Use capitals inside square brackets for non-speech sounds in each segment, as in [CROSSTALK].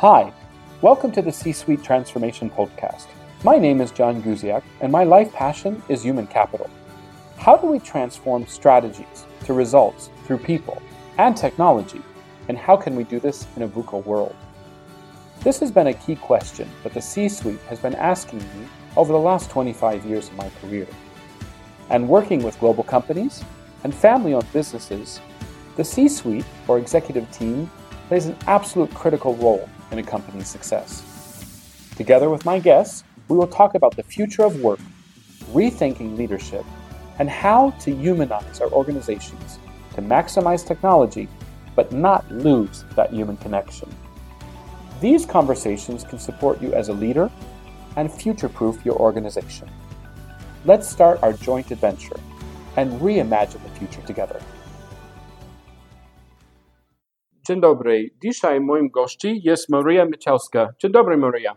Hi, welcome to the C Suite Transformation Podcast. My name is John Guziak, and my life passion is human capital. How do we transform strategies to results through people and technology, and how can we do this in a VUCA world? This has been a key question that the C suite has been asking me over the last 25 years of my career. And working with global companies and family owned businesses, the C suite or executive team plays an absolute critical role in a company's success. Together with my guests, we will talk about the future of work, rethinking leadership, and how to humanize our organizations to maximize technology but not lose that human connection. These conversations can support you as a leader and future proof your organization. Let's start our joint adventure and reimagine the future together. Dzień dobry. Dzisiaj moim gościem jest Maria Miecielska. Dzień dobry, Maria.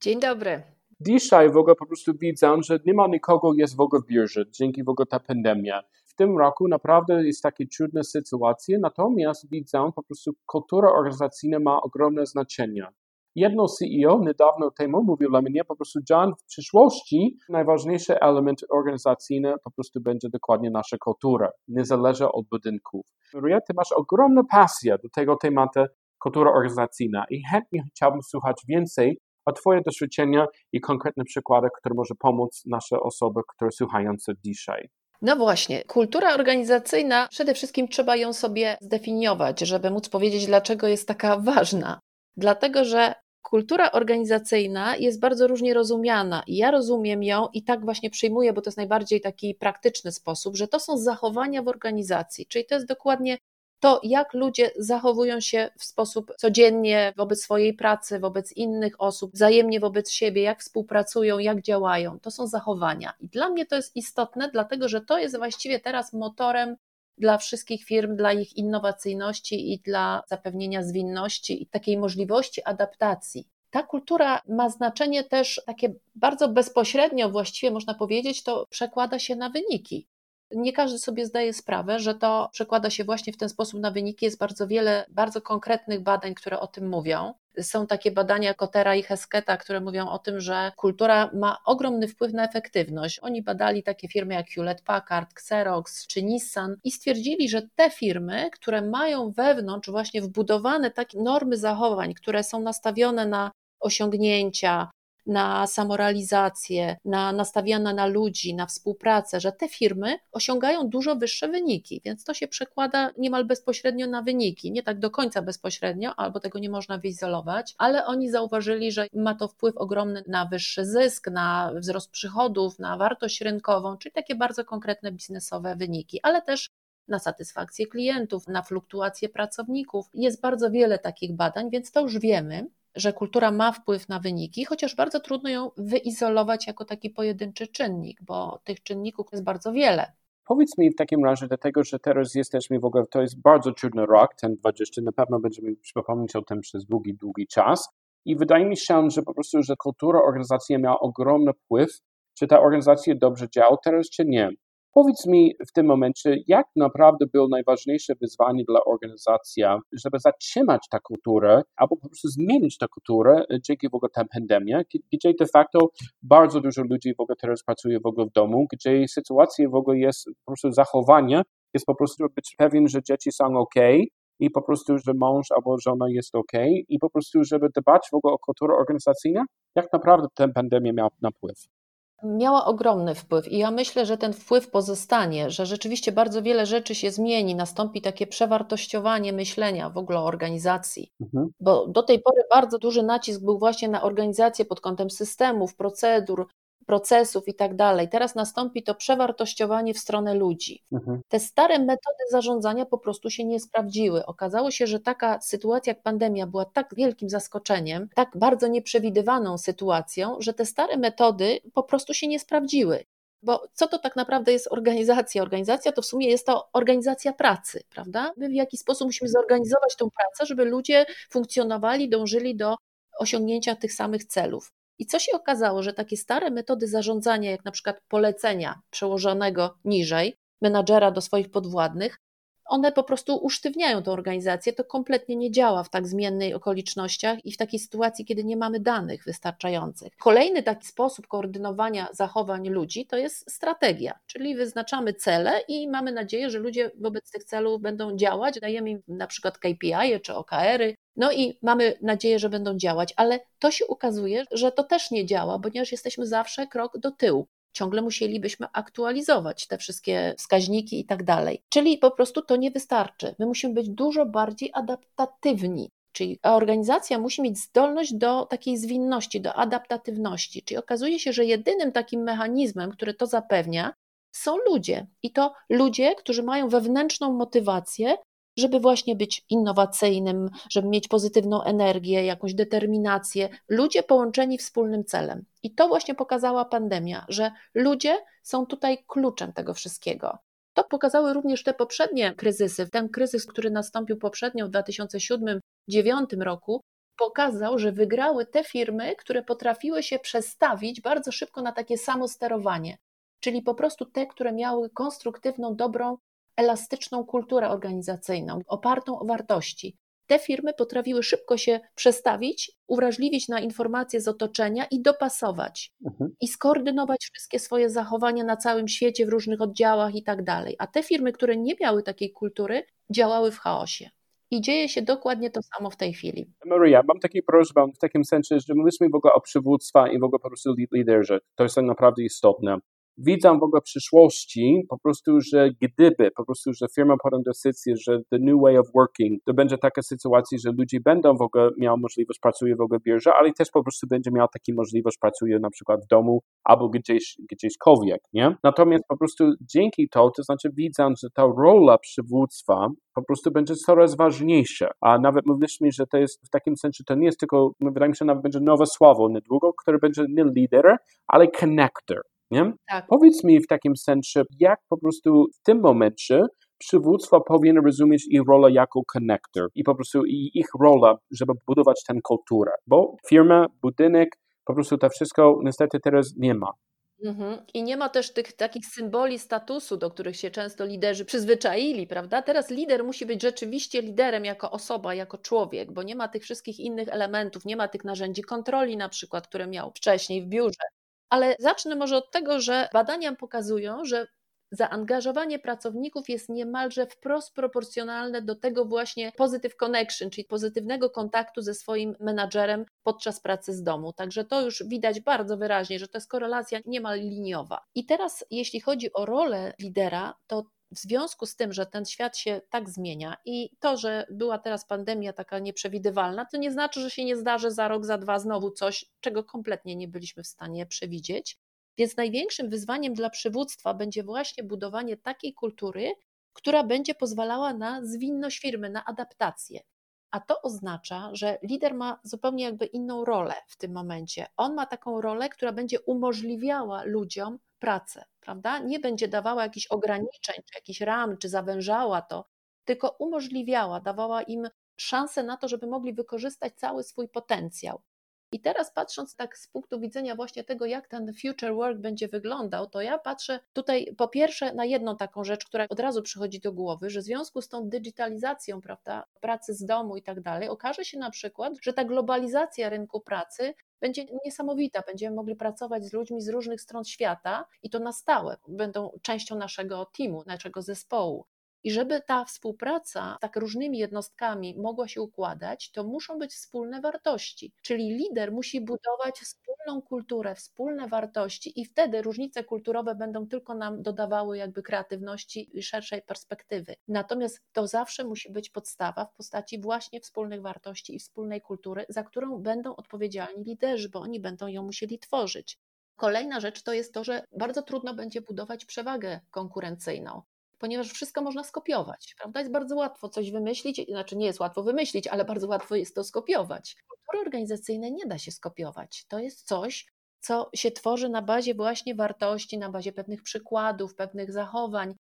Dzień dobry. Dzisiaj w ogóle po prostu widzę, że nie ma nikogo jest w ogóle w biurze, dzięki w ogóle ta pandemia. W tym roku naprawdę jest takie trudne sytuacje, natomiast widzę po prostu kultura organizacyjna ma ogromne znaczenie. Jedno CEO niedawno temu mówił dla mnie po prostu, John, w przyszłości najważniejszy element organizacyjny po prostu będzie dokładnie nasza kultura, niezależnie od budynków. Maria, ty masz ogromną pasję do tego tematu kultura organizacyjna i chętnie chciałbym słuchać więcej o Twoje doświadczenia i konkretne przykłady, które może pomóc nasze osoby, które słuchające dzisiaj. No właśnie, kultura organizacyjna, przede wszystkim trzeba ją sobie zdefiniować, żeby móc powiedzieć, dlaczego jest taka ważna. Dlatego, że kultura organizacyjna jest bardzo różnie rozumiana i ja rozumiem ją i tak właśnie przyjmuję, bo to jest najbardziej taki praktyczny sposób, że to są zachowania w organizacji, czyli to jest dokładnie to, jak ludzie zachowują się w sposób codziennie wobec swojej pracy, wobec innych osób, wzajemnie wobec siebie, jak współpracują, jak działają. To są zachowania. I dla mnie to jest istotne, dlatego że to jest właściwie teraz motorem dla wszystkich firm, dla ich innowacyjności i dla zapewnienia zwinności i takiej możliwości adaptacji. Ta kultura ma znaczenie też takie bardzo bezpośrednio, właściwie można powiedzieć, to przekłada się na wyniki. Nie każdy sobie zdaje sprawę, że to przekłada się właśnie w ten sposób na wyniki. Jest bardzo wiele bardzo konkretnych badań, które o tym mówią. Są takie badania Kotera i Hesketa, które mówią o tym, że kultura ma ogromny wpływ na efektywność. Oni badali takie firmy jak Hewlett Packard, Xerox czy Nissan i stwierdzili, że te firmy, które mają wewnątrz właśnie wbudowane takie normy zachowań, które są nastawione na osiągnięcia, na samorealizację, na nastawiane na ludzi, na współpracę, że te firmy osiągają dużo wyższe wyniki, więc to się przekłada niemal bezpośrednio na wyniki. Nie tak do końca bezpośrednio, albo tego nie można wyizolować, ale oni zauważyli, że ma to wpływ ogromny na wyższy zysk, na wzrost przychodów, na wartość rynkową, czyli takie bardzo konkretne biznesowe wyniki, ale też na satysfakcję klientów, na fluktuację pracowników. Jest bardzo wiele takich badań, więc to już wiemy że kultura ma wpływ na wyniki, chociaż bardzo trudno ją wyizolować jako taki pojedynczy czynnik, bo tych czynników jest bardzo wiele. Powiedz mi w takim razie, dlatego że teraz jesteśmy w ogóle, to jest bardzo trudny rok, ten 20, na pewno będziemy przypomnieć o tym przez długi, długi czas. I wydaje mi się, że po prostu, że kultura organizacji miała ogromny wpływ, czy ta organizacja dobrze działa teraz, czy nie. Powiedz mi w tym momencie, jak naprawdę było najważniejsze wyzwanie dla organizacji, żeby zatrzymać tę kulturę, albo po prostu zmienić tę kulturę e, dzięki w ogóle tej pandemii, gdzie de facto bardzo dużo ludzi w ogóle teraz pracuje w ogóle w domu, gdzie sytuacja w ogóle jest po prostu zachowanie, jest po prostu być pewien, że dzieci są ok, i po prostu, że mąż albo żona jest ok, i po prostu, żeby dbać w ogóle o kulturę organizacyjną, jak naprawdę tę pandemię miała na wpływ miała ogromny wpływ i ja myślę, że ten wpływ pozostanie, że rzeczywiście bardzo wiele rzeczy się zmieni, nastąpi takie przewartościowanie myślenia w ogóle o organizacji, mhm. bo do tej pory bardzo duży nacisk był właśnie na organizację pod kątem systemów, procedur, procesów i tak dalej. Teraz nastąpi to przewartościowanie w stronę ludzi. Mhm. Te stare metody zarządzania po prostu się nie sprawdziły. Okazało się, że taka sytuacja jak pandemia była tak wielkim zaskoczeniem, tak bardzo nieprzewidywaną sytuacją, że te stare metody po prostu się nie sprawdziły. Bo co to tak naprawdę jest organizacja? Organizacja to w sumie jest to organizacja pracy, prawda? My w jaki sposób musimy zorganizować tą pracę, żeby ludzie funkcjonowali, dążyli do osiągnięcia tych samych celów. I co się okazało, że takie stare metody zarządzania, jak na przykład polecenia przełożonego niżej, menadżera do swoich podwładnych, one po prostu usztywniają tę organizację. To kompletnie nie działa w tak zmiennej okolicznościach i w takiej sytuacji, kiedy nie mamy danych wystarczających. Kolejny taki sposób koordynowania zachowań ludzi to jest strategia, czyli wyznaczamy cele i mamy nadzieję, że ludzie wobec tych celów będą działać. Dajemy im na przykład KPI czy OKR-y, no i mamy nadzieję, że będą działać, ale to się ukazuje, że to też nie działa, ponieważ jesteśmy zawsze krok do tyłu ciągle musielibyśmy aktualizować te wszystkie wskaźniki i tak dalej. Czyli po prostu to nie wystarczy. My musimy być dużo bardziej adaptatywni. Czyli organizacja musi mieć zdolność do takiej zwinności, do adaptatywności. Czyli okazuje się, że jedynym takim mechanizmem, który to zapewnia, są ludzie. I to ludzie, którzy mają wewnętrzną motywację żeby właśnie być innowacyjnym, żeby mieć pozytywną energię, jakąś determinację. Ludzie połączeni wspólnym celem. I to właśnie pokazała pandemia, że ludzie są tutaj kluczem tego wszystkiego. To pokazały również te poprzednie kryzysy. Ten kryzys, który nastąpił poprzednio w 2007-2009 roku, pokazał, że wygrały te firmy, które potrafiły się przestawić bardzo szybko na takie samo sterowanie, czyli po prostu te, które miały konstruktywną, dobrą elastyczną kulturę organizacyjną, opartą o wartości. Te firmy potrafiły szybko się przestawić, uwrażliwić na informacje z otoczenia i dopasować mhm. i skoordynować wszystkie swoje zachowania na całym świecie, w różnych oddziałach i tak dalej. A te firmy, które nie miały takiej kultury, działały w chaosie. I dzieje się dokładnie to samo w tej chwili. Maria, mam takie prośbę w takim sensie, że mówimy w ogóle o przywództwie i w ogóle po prostu liderze. To jest tak naprawdę istotne widzę w ogóle przyszłości po prostu, że gdyby po prostu, że firma podjął decyzję, że the new way of working, to będzie taka sytuacja, że ludzie będą w ogóle miał możliwość pracuje w ogóle bierze, ale też po prostu będzie miał taką możliwość pracuje na przykład w domu albo gdzieś, gdzieśkolwiek, nie? Natomiast po prostu dzięki to, to znaczy widzę, że ta rola przywództwa po prostu będzie coraz ważniejsza, a nawet mówiliśmy, że to jest w takim sensie, to nie jest tylko, wydaje mi się, nawet będzie nowe słowo niedługo, które będzie nie lider, ale connector, nie? Tak. Powiedz mi w takim sensie, jak po prostu w tym momencie przywództwo powinien rozumieć ich rolę jako connector i po prostu ich rolę, żeby budować tę kulturę, bo firma, budynek, po prostu to wszystko niestety teraz nie ma. Mhm. I nie ma też tych takich symboli statusu, do których się często liderzy przyzwyczaili, prawda? Teraz lider musi być rzeczywiście liderem jako osoba, jako człowiek, bo nie ma tych wszystkich innych elementów, nie ma tych narzędzi kontroli, na przykład, które miał wcześniej w biurze. Ale zacznę może od tego, że badania pokazują, że zaangażowanie pracowników jest niemalże wprost proporcjonalne do tego właśnie positive connection, czyli pozytywnego kontaktu ze swoim menadżerem podczas pracy z domu. Także to już widać bardzo wyraźnie, że to jest korelacja niemal liniowa. I teraz, jeśli chodzi o rolę lidera, to w związku z tym, że ten świat się tak zmienia i to, że była teraz pandemia taka nieprzewidywalna, to nie znaczy, że się nie zdarzy za rok, za dwa znowu coś, czego kompletnie nie byliśmy w stanie przewidzieć. Więc największym wyzwaniem dla przywództwa będzie właśnie budowanie takiej kultury, która będzie pozwalała na zwinność firmy, na adaptację. A to oznacza, że lider ma zupełnie jakby inną rolę w tym momencie. On ma taką rolę, która będzie umożliwiała ludziom pracę, prawda? Nie będzie dawała jakichś ograniczeń, czy jakichś ram, czy zawężała to, tylko umożliwiała, dawała im szansę na to, żeby mogli wykorzystać cały swój potencjał. I teraz patrząc tak z punktu widzenia właśnie tego, jak ten future work będzie wyglądał, to ja patrzę tutaj po pierwsze na jedną taką rzecz, która od razu przychodzi do głowy, że w związku z tą digitalizacją, prawda, pracy z domu i tak dalej, okaże się na przykład, że ta globalizacja rynku pracy będzie niesamowita. Będziemy mogli pracować z ludźmi z różnych stron świata i to na stałe. Będą częścią naszego teamu, naszego zespołu. I żeby ta współpraca tak różnymi jednostkami mogła się układać, to muszą być wspólne wartości. Czyli lider musi budować wspólną kulturę, wspólne wartości, i wtedy różnice kulturowe będą tylko nam dodawały jakby kreatywności i szerszej perspektywy. Natomiast to zawsze musi być podstawa w postaci właśnie wspólnych wartości i wspólnej kultury, za którą będą odpowiedzialni liderzy, bo oni będą ją musieli tworzyć. Kolejna rzecz to jest to, że bardzo trudno będzie budować przewagę konkurencyjną ponieważ wszystko można skopiować, prawda? Jest bardzo łatwo coś wymyślić, znaczy nie jest łatwo wymyślić, ale bardzo łatwo jest to skopiować. Kultury organizacyjne nie da się skopiować. To jest coś, co się tworzy na bazie właśnie wartości, na bazie pewnych przykładów, pewnych zachowań.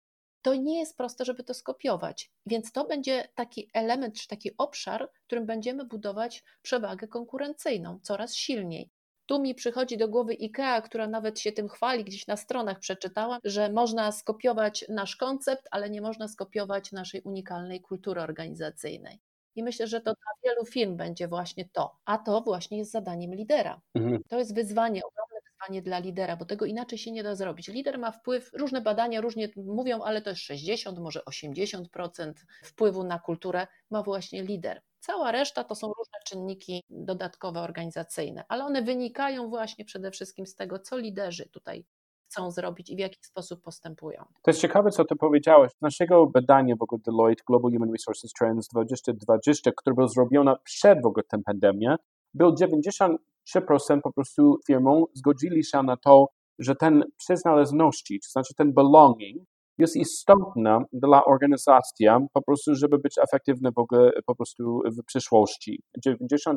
To nie jest proste, żeby to skopiować, więc to będzie taki element, czy taki obszar, którym będziemy budować przewagę konkurencyjną coraz silniej. Tu mi przychodzi do głowy IKEA, która nawet się tym chwali, gdzieś na stronach przeczytałam, że można skopiować nasz koncept, ale nie można skopiować naszej unikalnej kultury organizacyjnej. I myślę, że to dla wielu firm będzie właśnie to. A to właśnie jest zadaniem lidera. Mhm. To jest wyzwanie, ogromne wyzwanie dla lidera, bo tego inaczej się nie da zrobić. Lider ma wpływ, różne badania różnie mówią, ale to jest 60, może 80% wpływu na kulturę ma właśnie lider. Cała reszta to są różne czynniki dodatkowe organizacyjne, ale one wynikają właśnie przede wszystkim z tego, co liderzy tutaj chcą zrobić i w jaki sposób postępują. To jest ciekawe, co ty powiedziałeś. Z naszego badania w ogóle Deloitte Global Human Resources Trends 2020, które było zrobione przed w ogóle tą pandemią, był 93% po prostu firmą zgodzili się na to, że ten przynależności, to znaczy ten belonging, jest istotna dla organizacji, po prostu, żeby być efektywny w ogóle po prostu w przyszłości. 93%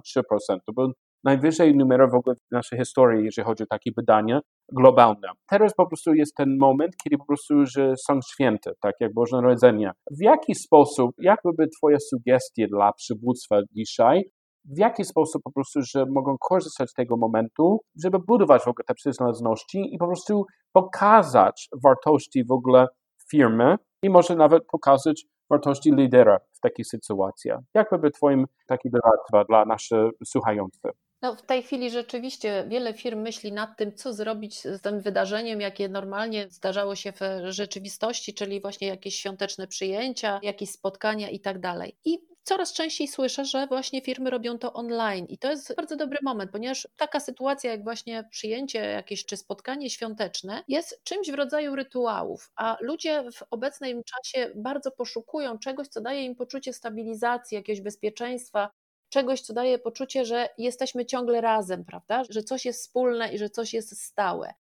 to był najwyżej numer w ogóle w naszej historii, jeżeli chodzi o takie badania globalne. Teraz po prostu jest ten moment, kiedy po prostu, że są święte, tak jak Boże Narodzenie. W jaki sposób, jak by Twoja sugestie dla przywództwa dzisiaj, w jaki sposób po prostu, że mogą korzystać z tego momentu, żeby budować w ogóle te przynależności i po prostu pokazać wartości w ogóle firmy i może nawet pokazać wartości lidera w takiej sytuacji. Jak by Twoim taki doradztwa dla naszych słuchających? No, w tej chwili rzeczywiście wiele firm myśli nad tym, co zrobić z tym wydarzeniem, jakie normalnie zdarzało się w rzeczywistości, czyli właśnie jakieś świąteczne przyjęcia, jakieś spotkania i tak dalej. I coraz częściej słyszę, że właśnie firmy robią to online i to jest bardzo dobry moment, ponieważ taka sytuacja jak właśnie przyjęcie jakieś czy spotkanie świąteczne jest czymś w rodzaju rytuałów, a ludzie w obecnym czasie bardzo poszukują czegoś, co daje im poczucie stabilizacji, jakiegoś bezpieczeństwa, czegoś, co daje poczucie, że jesteśmy ciągle razem, prawda? Że coś jest wspólne i że coś jest stałe.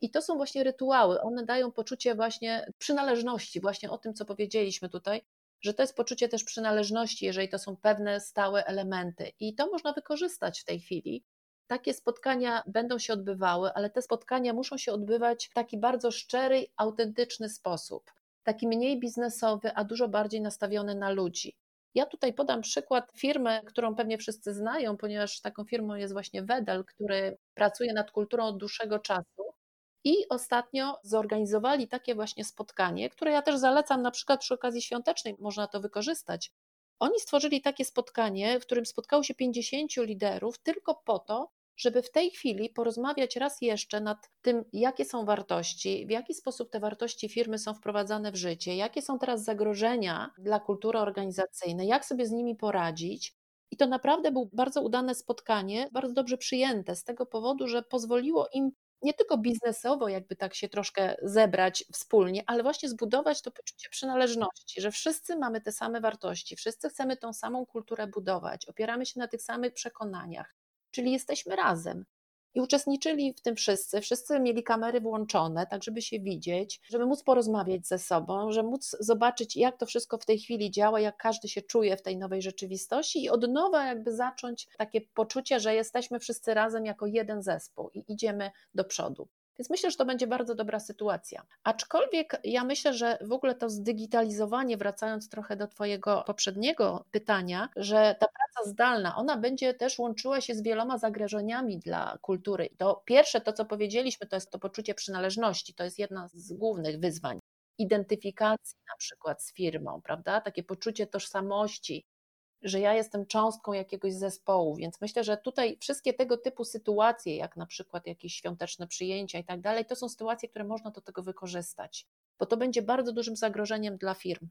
I to są właśnie rytuały. One dają poczucie właśnie przynależności, właśnie o tym, co powiedzieliśmy tutaj, że to jest poczucie też przynależności, jeżeli to są pewne stałe elementy. I to można wykorzystać w tej chwili. Takie spotkania będą się odbywały, ale te spotkania muszą się odbywać w taki bardzo szczery, autentyczny sposób. Taki mniej biznesowy, a dużo bardziej nastawiony na ludzi. Ja tutaj podam przykład firmy, którą pewnie wszyscy znają, ponieważ taką firmą jest właśnie Wedel, który pracuje nad kulturą od dłuższego czasu. I ostatnio zorganizowali takie właśnie spotkanie, które ja też zalecam na przykład przy okazji świątecznej, można to wykorzystać. Oni stworzyli takie spotkanie, w którym spotkało się 50 liderów tylko po to, żeby w tej chwili porozmawiać raz jeszcze nad tym, jakie są wartości, w jaki sposób te wartości firmy są wprowadzane w życie, jakie są teraz zagrożenia dla kultury organizacyjnej, jak sobie z nimi poradzić. I to naprawdę było bardzo udane spotkanie, bardzo dobrze przyjęte z tego powodu, że pozwoliło im nie tylko biznesowo, jakby tak się troszkę zebrać wspólnie, ale właśnie zbudować to poczucie przynależności, że wszyscy mamy te same wartości, wszyscy chcemy tą samą kulturę budować, opieramy się na tych samych przekonaniach czyli jesteśmy razem. I uczestniczyli w tym wszyscy, wszyscy mieli kamery włączone, tak żeby się widzieć, żeby móc porozmawiać ze sobą, żeby móc zobaczyć, jak to wszystko w tej chwili działa, jak każdy się czuje w tej nowej rzeczywistości i od nowa jakby zacząć takie poczucie, że jesteśmy wszyscy razem jako jeden zespół i idziemy do przodu. Więc myślę, że to będzie bardzo dobra sytuacja. Aczkolwiek ja myślę, że w ogóle to zdigitalizowanie, wracając trochę do Twojego poprzedniego pytania, że ta praca zdalna, ona będzie też łączyła się z wieloma zagrożeniami dla kultury. To pierwsze, to co powiedzieliśmy, to jest to poczucie przynależności, to jest jedna z głównych wyzwań identyfikacji na przykład z firmą, prawda? Takie poczucie tożsamości, że ja jestem cząstką jakiegoś zespołu, więc myślę, że tutaj wszystkie tego typu sytuacje, jak na przykład jakieś świąteczne przyjęcia i tak dalej, to są sytuacje, które można do tego wykorzystać, bo to będzie bardzo dużym zagrożeniem dla firm.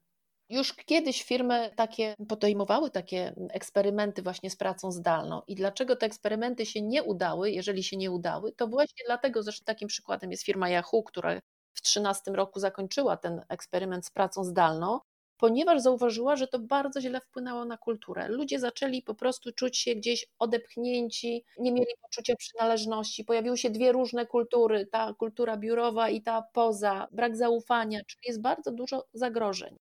Już kiedyś firmy takie podejmowały takie eksperymenty właśnie z pracą zdalną. I dlaczego te eksperymenty się nie udały, jeżeli się nie udały, to właśnie dlatego, zresztą takim przykładem jest firma Yahoo, która w 2013 roku zakończyła ten eksperyment z pracą zdalną, ponieważ zauważyła, że to bardzo źle wpłynęło na kulturę. Ludzie zaczęli po prostu czuć się gdzieś odepchnięci, nie mieli poczucia przynależności. Pojawiły się dwie różne kultury, ta kultura biurowa i ta poza, brak zaufania, czyli jest bardzo dużo zagrożeń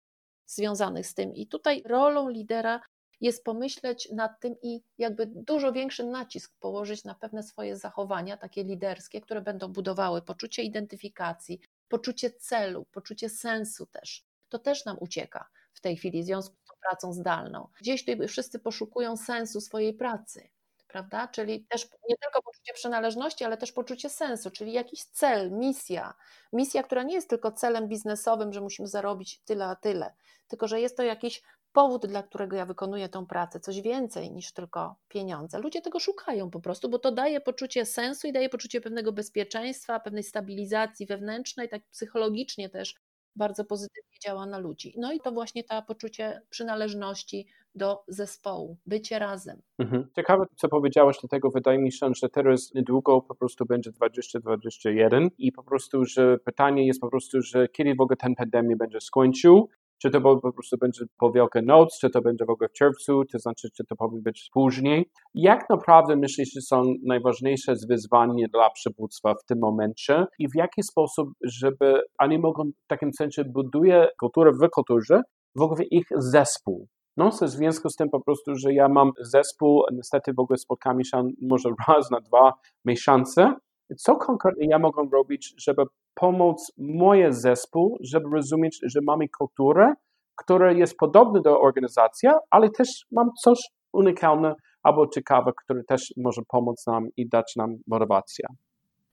związanych z tym. I tutaj rolą lidera jest pomyśleć nad tym i jakby dużo większy nacisk położyć na pewne swoje zachowania, takie liderskie, które będą budowały poczucie identyfikacji, poczucie celu, poczucie sensu też to też nam ucieka w tej chwili w związku z pracą zdalną. Gdzieś tutaj wszyscy poszukują sensu swojej pracy. prawda? Czyli też nie tylko poczucie przynależności, ale też poczucie sensu, czyli jakiś cel, misja. Misja, która nie jest tylko celem biznesowym, że musimy zarobić tyle a tyle, tylko że jest to jakiś powód, dla którego ja wykonuję tą pracę, coś więcej niż tylko pieniądze. Ludzie tego szukają po prostu, bo to daje poczucie sensu i daje poczucie pewnego bezpieczeństwa, pewnej stabilizacji wewnętrznej, tak psychologicznie też bardzo pozytywnie działa na ludzi. No i to właśnie to poczucie przynależności do zespołu, bycie razem. Mhm. Ciekawe, co powiedziałaś, dlatego wydaje mi się, że teraz niedługo po prostu będzie 2021 i po prostu, że pytanie jest po prostu, że kiedy w ogóle ten pandemia będzie skończył, czy to po prostu będzie po Wielkanoc, czy to będzie w ogóle w czerwcu, to znaczy, czy to powinno być później. Jak naprawdę myślisz, że są najważniejsze wyzwania dla przywództwa w tym momencie i w jaki sposób, żeby oni mogą w takim sensie buduje kulturę w kulturze, w ogóle ich zespół. No, w związku z tym po prostu, że ja mam zespół, niestety w ogóle spotkamy się może raz na dwa miesiące, co konkretnie ja mogę robić, żeby pomóc moje zespół, żeby rozumieć, że mamy kulturę, która jest podobna do organizacji, ale też mam coś unikalne albo ciekawe, które też może pomóc nam i dać nam motywację.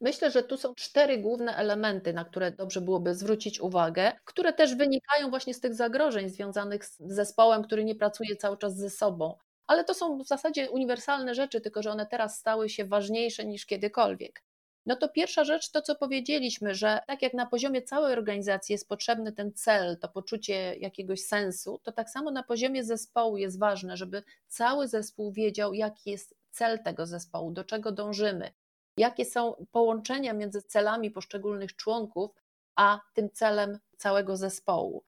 Myślę, że tu są cztery główne elementy, na które dobrze byłoby zwrócić uwagę, które też wynikają właśnie z tych zagrożeń związanych z zespołem, który nie pracuje cały czas ze sobą. Ale to są w zasadzie uniwersalne rzeczy, tylko że one teraz stały się ważniejsze niż kiedykolwiek. No to pierwsza rzecz, to co powiedzieliśmy, że tak jak na poziomie całej organizacji jest potrzebny ten cel, to poczucie jakiegoś sensu, to tak samo na poziomie zespołu jest ważne, żeby cały zespół wiedział, jaki jest cel tego zespołu, do czego dążymy, jakie są połączenia między celami poszczególnych członków, a tym celem całego zespołu.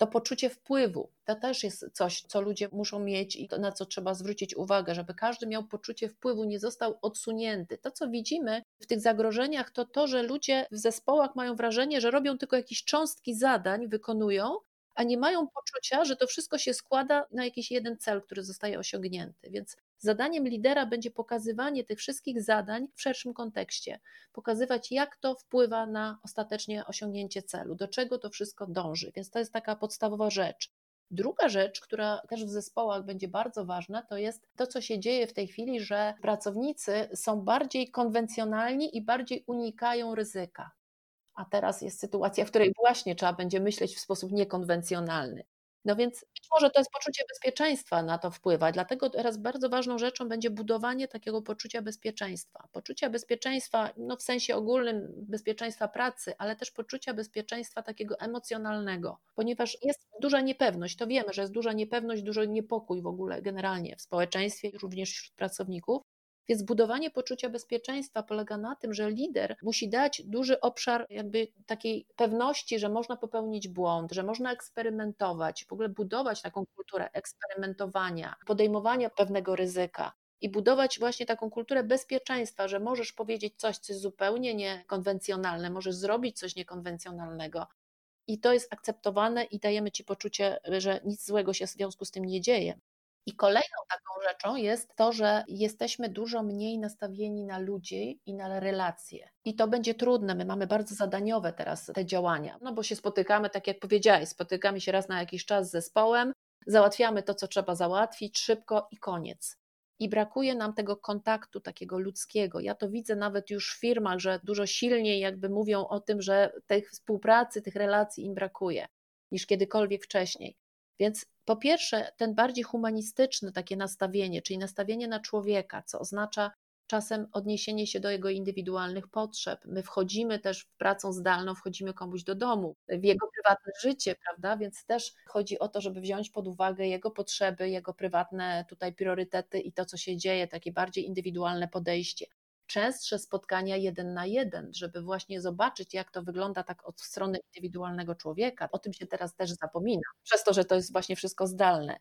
To poczucie wpływu to też jest coś, co ludzie muszą mieć i na co trzeba zwrócić uwagę, żeby każdy miał poczucie wpływu, nie został odsunięty. To, co widzimy w tych zagrożeniach, to to, że ludzie w zespołach mają wrażenie, że robią tylko jakieś cząstki zadań, wykonują, a nie mają poczucia, że to wszystko się składa na jakiś jeden cel, który zostaje osiągnięty. Więc zadaniem lidera będzie pokazywanie tych wszystkich zadań w szerszym kontekście, pokazywać, jak to wpływa na ostatecznie osiągnięcie celu, do czego to wszystko dąży. Więc to jest taka podstawowa rzecz. Druga rzecz, która też w zespołach będzie bardzo ważna, to jest to, co się dzieje w tej chwili, że pracownicy są bardziej konwencjonalni i bardziej unikają ryzyka a teraz jest sytuacja, w której właśnie trzeba będzie myśleć w sposób niekonwencjonalny. No więc być może to jest poczucie bezpieczeństwa na to wpływa, dlatego teraz bardzo ważną rzeczą będzie budowanie takiego poczucia bezpieczeństwa. Poczucia bezpieczeństwa no w sensie ogólnym bezpieczeństwa pracy, ale też poczucia bezpieczeństwa takiego emocjonalnego, ponieważ jest duża niepewność, to wiemy, że jest duża niepewność, dużo niepokój w ogóle generalnie w społeczeństwie, również wśród pracowników. Więc budowanie poczucia bezpieczeństwa polega na tym, że lider musi dać duży obszar jakby takiej pewności, że można popełnić błąd, że można eksperymentować, w ogóle budować taką kulturę eksperymentowania, podejmowania pewnego ryzyka i budować właśnie taką kulturę bezpieczeństwa, że możesz powiedzieć coś, co jest zupełnie niekonwencjonalne, możesz zrobić coś niekonwencjonalnego. I to jest akceptowane i dajemy ci poczucie, że nic złego się w związku z tym nie dzieje. I kolejną taką rzeczą jest to, że jesteśmy dużo mniej nastawieni na ludzi i na relacje. I to będzie trudne. My mamy bardzo zadaniowe teraz te działania, no bo się spotykamy, tak jak powiedziałeś, spotykamy się raz na jakiś czas z zespołem, załatwiamy to, co trzeba załatwić szybko i koniec. I brakuje nam tego kontaktu takiego ludzkiego. Ja to widzę nawet już w firmach, że dużo silniej jakby mówią o tym, że tej współpracy, tych relacji im brakuje niż kiedykolwiek wcześniej. Więc po pierwsze, ten bardziej humanistyczny takie nastawienie, czyli nastawienie na człowieka, co oznacza czasem odniesienie się do jego indywidualnych potrzeb. My wchodzimy też w pracą zdalną, wchodzimy komuś do domu, w jego prywatne życie, prawda? Więc też chodzi o to, żeby wziąć pod uwagę jego potrzeby, jego prywatne tutaj priorytety i to, co się dzieje, takie bardziej indywidualne podejście częstsze spotkania jeden na jeden, żeby właśnie zobaczyć, jak to wygląda tak od strony indywidualnego człowieka. O tym się teraz też zapomina, przez to, że to jest właśnie wszystko zdalne.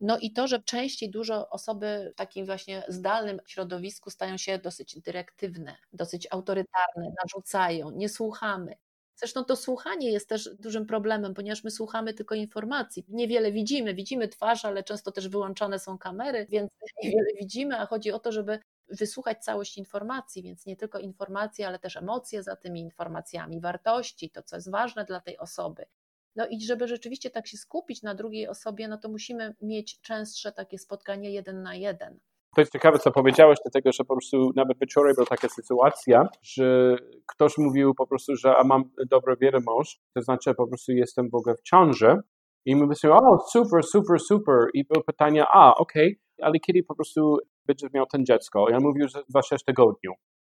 No i to, że częściej dużo osoby w takim właśnie zdalnym środowisku stają się dosyć dyrektywne, dosyć autorytarne, narzucają, nie słuchamy. Zresztą to słuchanie jest też dużym problemem, ponieważ my słuchamy tylko informacji. Niewiele widzimy, widzimy twarz, ale często też wyłączone są kamery, więc [LAUGHS] niewiele widzimy, a chodzi o to, żeby wysłuchać całość informacji, więc nie tylko informacje, ale też emocje za tymi informacjami, wartości, to co jest ważne dla tej osoby. No i żeby rzeczywiście tak się skupić na drugiej osobie, no to musimy mieć częstsze takie spotkanie jeden na jeden. To jest ciekawe, co powiedziałeś, dlatego że po prostu nawet wieczorem była taka sytuacja, że ktoś mówił po prostu, że a mam dobrą wiadomość, to znaczy po prostu jestem w ogóle w ciąży i my myślimy, o super, super, super i było pytanie, a okej, okay, ale kiedy po prostu będziesz miał ten dziecko? Ja mówił, że za 6 tygodni.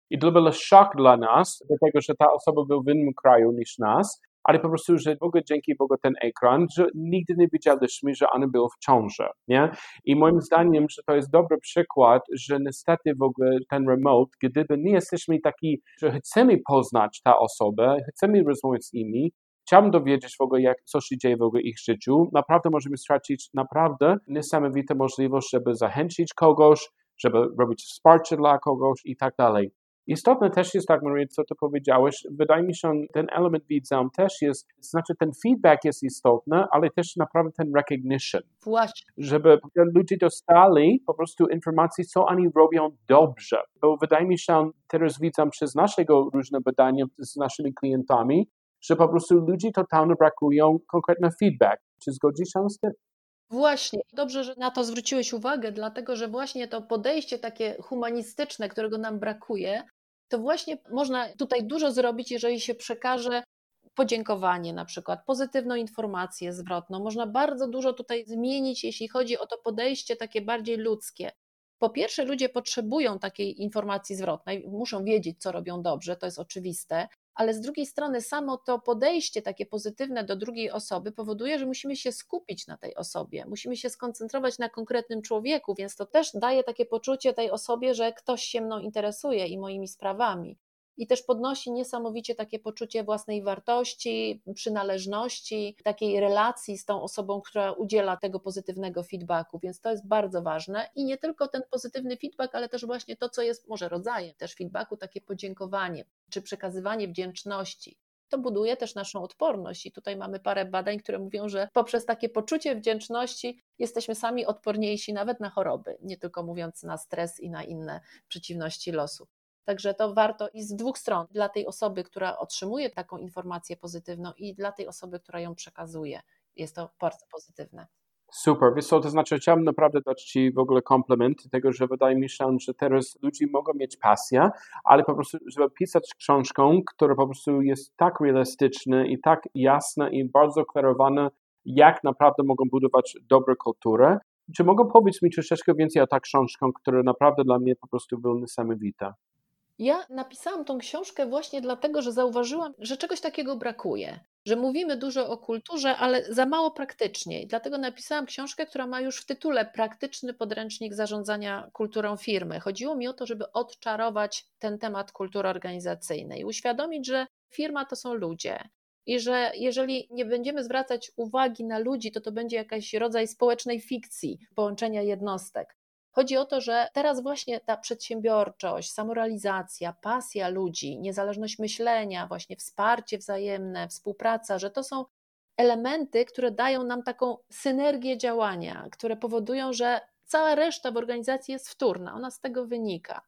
I to był szok dla nas, dlatego że ta osoba była w innym kraju niż nas, ale po prostu, że ogóle dzięki Bogu ten ekran, że nigdy nie wiedzieliśmy, że ona była w ciąży, nie? I moim zdaniem, że to jest dobry przykład, że niestety w ogóle ten remote, gdyby nie jesteśmy taki, że chcemy poznać tę osobę, chcemy rozmawiać z nimi, chciałbym dowiedzieć w ogóle, jak, co się dzieje w ogóle ich życiu, naprawdę możemy stracić naprawdę niesamowitą możliwość, żeby zachęcić kogoś, żeby robić wsparcie dla kogoś i tak dalej. Istotne też jest, tak Maria, co ty powiedziałeś, wydaje mi się, że ten element widzę też jest, znaczy ten feedback jest istotny, ale też naprawdę ten recognition. Właśnie. Żeby ludzie dostali po prostu informacji, co oni robią dobrze. Bo wydaje mi się, teraz widzę przez naszego różne badania z naszymi klientami, że po prostu ludzi totalnie brakują konkretny feedback. Czy zgodzisz się z tym? Właśnie, dobrze, że na to zwróciłeś uwagę, dlatego że właśnie to podejście takie humanistyczne, którego nam brakuje, to właśnie można tutaj dużo zrobić, jeżeli się przekaże podziękowanie, na przykład pozytywną informację zwrotną. Można bardzo dużo tutaj zmienić, jeśli chodzi o to podejście takie bardziej ludzkie. Po pierwsze, ludzie potrzebują takiej informacji zwrotnej, muszą wiedzieć, co robią dobrze, to jest oczywiste, ale z drugiej strony samo to podejście takie pozytywne do drugiej osoby powoduje, że musimy się skupić na tej osobie, musimy się skoncentrować na konkretnym człowieku, więc to też daje takie poczucie tej osobie, że ktoś się mną interesuje i moimi sprawami i też podnosi niesamowicie takie poczucie własnej wartości, przynależności, takiej relacji z tą osobą, która udziela tego pozytywnego feedbacku, więc to jest bardzo ważne i nie tylko ten pozytywny feedback, ale też właśnie to, co jest może rodzajem też feedbacku, takie podziękowanie czy przekazywanie wdzięczności. To buduje też naszą odporność, i tutaj mamy parę badań, które mówią, że poprzez takie poczucie wdzięczności jesteśmy sami odporniejsi nawet na choroby, nie tylko mówiąc na stres i na inne przeciwności losu. Także to warto i z dwóch stron, dla tej osoby, która otrzymuje taką informację pozytywną i dla tej osoby, która ją przekazuje. Jest to bardzo pozytywne. Super, wiesz co, to znaczy chciałbym naprawdę dać Ci w ogóle komplement tego, że wydaje mi się, że teraz ludzie mogą mieć pasję, ale po prostu, żeby pisać książkę, która po prostu jest tak realistyczna i tak jasna i bardzo klarowana, jak naprawdę mogą budować dobrą kulturę. Czy mogą powiedzieć mi troszeczkę więcej o ta książkę, która naprawdę dla mnie po prostu była niesamowita? Ja napisałam tą książkę właśnie dlatego, że zauważyłam, że czegoś takiego brakuje. Że mówimy dużo o kulturze, ale za mało praktycznie. I dlatego napisałam książkę, która ma już w tytule Praktyczny podręcznik zarządzania kulturą firmy. Chodziło mi o to, żeby odczarować ten temat kultury organizacyjnej uświadomić, że firma to są ludzie. I że jeżeli nie będziemy zwracać uwagi na ludzi, to to będzie jakiś rodzaj społecznej fikcji, połączenia jednostek. Chodzi o to, że teraz właśnie ta przedsiębiorczość, samorealizacja, pasja ludzi, niezależność myślenia, właśnie wsparcie wzajemne, współpraca, że to są elementy, które dają nam taką synergię działania, które powodują, że cała reszta w organizacji jest wtórna, ona z tego wynika.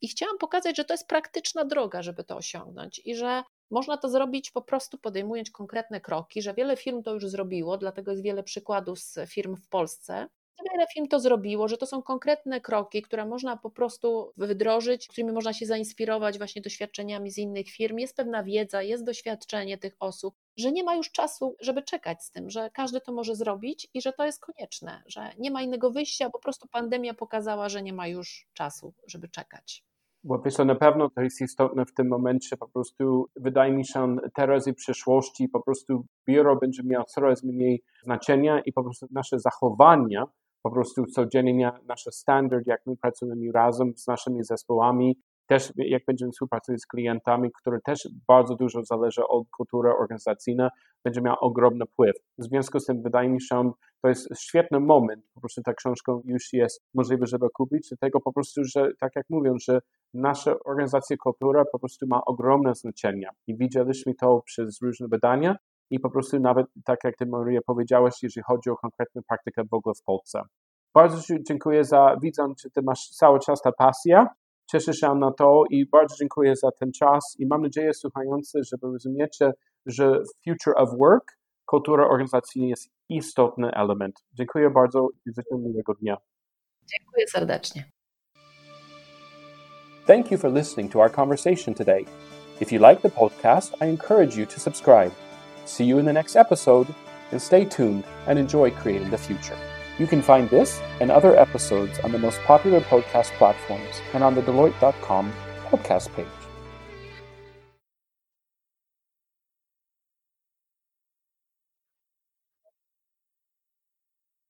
I chciałam pokazać, że to jest praktyczna droga, żeby to osiągnąć i że można to zrobić po prostu podejmując konkretne kroki, że wiele firm to już zrobiło, dlatego jest wiele przykładów z firm w Polsce, wiele film to zrobiło, że to są konkretne kroki, które można po prostu wdrożyć, którymi można się zainspirować właśnie doświadczeniami z innych firm. Jest pewna wiedza, jest doświadczenie tych osób, że nie ma już czasu, żeby czekać z tym, że każdy to może zrobić i że to jest konieczne, że nie ma innego wyjścia, po prostu pandemia pokazała, że nie ma już czasu, żeby czekać. Bo wiesz, na pewno to jest istotne w tym momencie, po prostu wydaje mi się teraz i przyszłości po prostu biuro będzie miało coraz mniej znaczenia i po prostu nasze zachowania po prostu codziennie nasze standard, jak my pracujemy razem z naszymi zespołami, też jak będziemy współpracować z klientami, które też bardzo dużo zależy od kultury organizacyjnej, będzie miał ogromny wpływ. W związku z tym wydaje mi się, to jest świetny moment, po prostu ta książka już jest możliwe, żeby kupić, dlatego po prostu, że tak jak mówią, że nasza organizacja kultura po prostu ma ogromne znaczenie i widzieliśmy to przez różne badania i po prostu nawet tak jak Ty Maria powiedziałaś, jeżeli chodzi o konkretną praktykę w ogóle w Polsce. Bardzo Ci dziękuję za, widzę, że Ty masz cały czas ta pasja, cieszę się na to i bardzo dziękuję za ten czas i mam nadzieję słuchający, że rozumiecie, że Future of Work, kultura organizacyjna jest istotny element. Dziękuję bardzo i życzę miłego dnia. Dziękuję serdecznie. Thank you for listening to our conversation today. If you like the podcast, I encourage you to subscribe. See you in the next episode, and stay tuned and enjoy creating the future. You can find this and other episodes on the most popular podcast platforms and on the Deloitte.com podcast page.